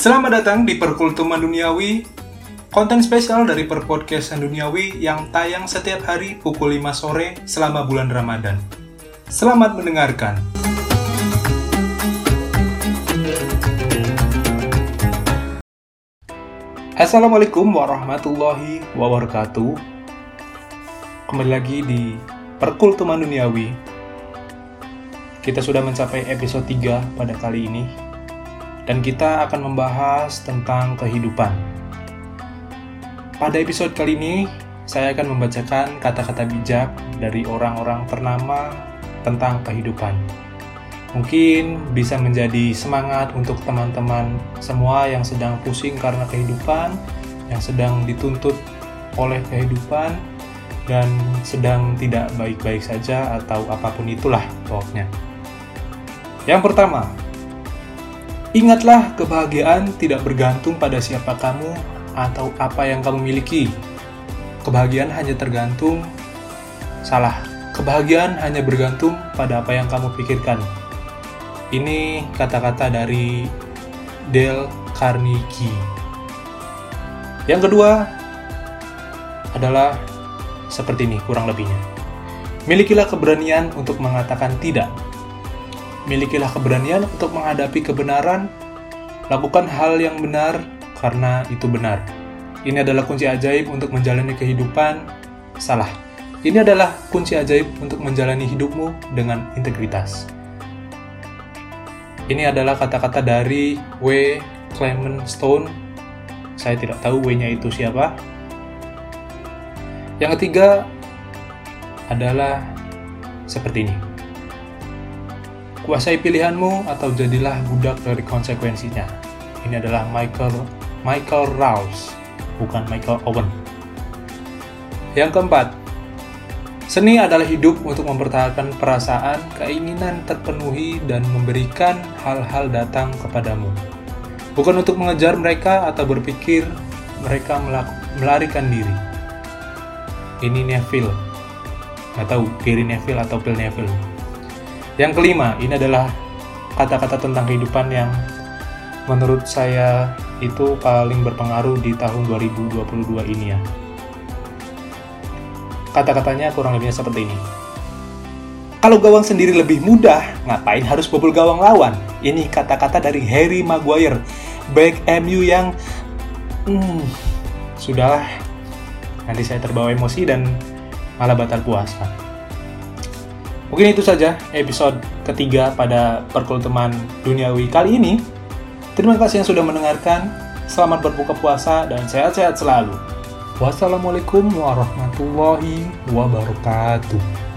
Selamat datang di Perkultuman Duniawi, konten spesial dari Perpodcastan Duniawi yang tayang setiap hari pukul 5 sore selama bulan Ramadan. Selamat mendengarkan. Assalamualaikum warahmatullahi wabarakatuh. Kembali lagi di Perkultuman Duniawi. Kita sudah mencapai episode 3 pada kali ini dan kita akan membahas tentang kehidupan. Pada episode kali ini, saya akan membacakan kata-kata bijak dari orang-orang ternama tentang kehidupan. Mungkin bisa menjadi semangat untuk teman-teman semua yang sedang pusing karena kehidupan, yang sedang dituntut oleh kehidupan, dan sedang tidak baik-baik saja, atau apa pun itulah pokoknya. Yang pertama, ingatlah kebahagiaan tidak bergantung pada siapa kamu atau apa yang kamu miliki. Kebahagiaan hanya tergantung salah. Kebahagiaan hanya bergantung pada apa yang kamu pikirkan. Ini kata-kata dari Dale Carnegie. Yang kedua adalah seperti ini kurang lebihnya. Milikilah keberanian untuk mengatakan tidak. Milikilah keberanian untuk menghadapi kebenaran. Lakukan hal yang benar karena itu benar. Ini adalah kunci ajaib untuk menjalani kehidupan. Salah. Ini adalah kunci ajaib untuk menjalani hidupmu dengan integritas. Ini adalah kata-kata dari W. Clement Stone. Saya tidak tahu W-nya itu siapa. Yang ketiga adalah seperti ini. Kuasai pilihanmu atau jadilah budak dari konsekuensinya. Ini adalah Michael Michael Rouse, bukan Michael Owen. Yang keempat, seni adalah hidup untuk mempertahankan perasaan, keinginan terpenuhi, dan memberikan hal-hal datang kepadamu. Bukan untuk mengejar mereka atau berpikir mereka melarikan diri. Ini Neville. Nggak tahu, Gary Neville atau Phil Neville. Yang kelima, ini adalah kata-kata tentang kehidupan yang menurut saya itu paling berpengaruh di tahun 2022 ini ya. Kata-katanya kurang lebihnya seperti ini. Kalau gawang sendiri lebih mudah, ngapain harus bobol gawang lawan? Ini kata-kata dari Harry Maguire, back MU yang hmm, sudahlah. Nanti saya terbawa emosi dan malah batal puasa. Mungkin itu saja episode ketiga pada perkultuman duniawi kali ini. Terima kasih yang sudah mendengarkan. Selamat berbuka puasa dan sehat-sehat selalu. Wassalamualaikum warahmatullahi wabarakatuh.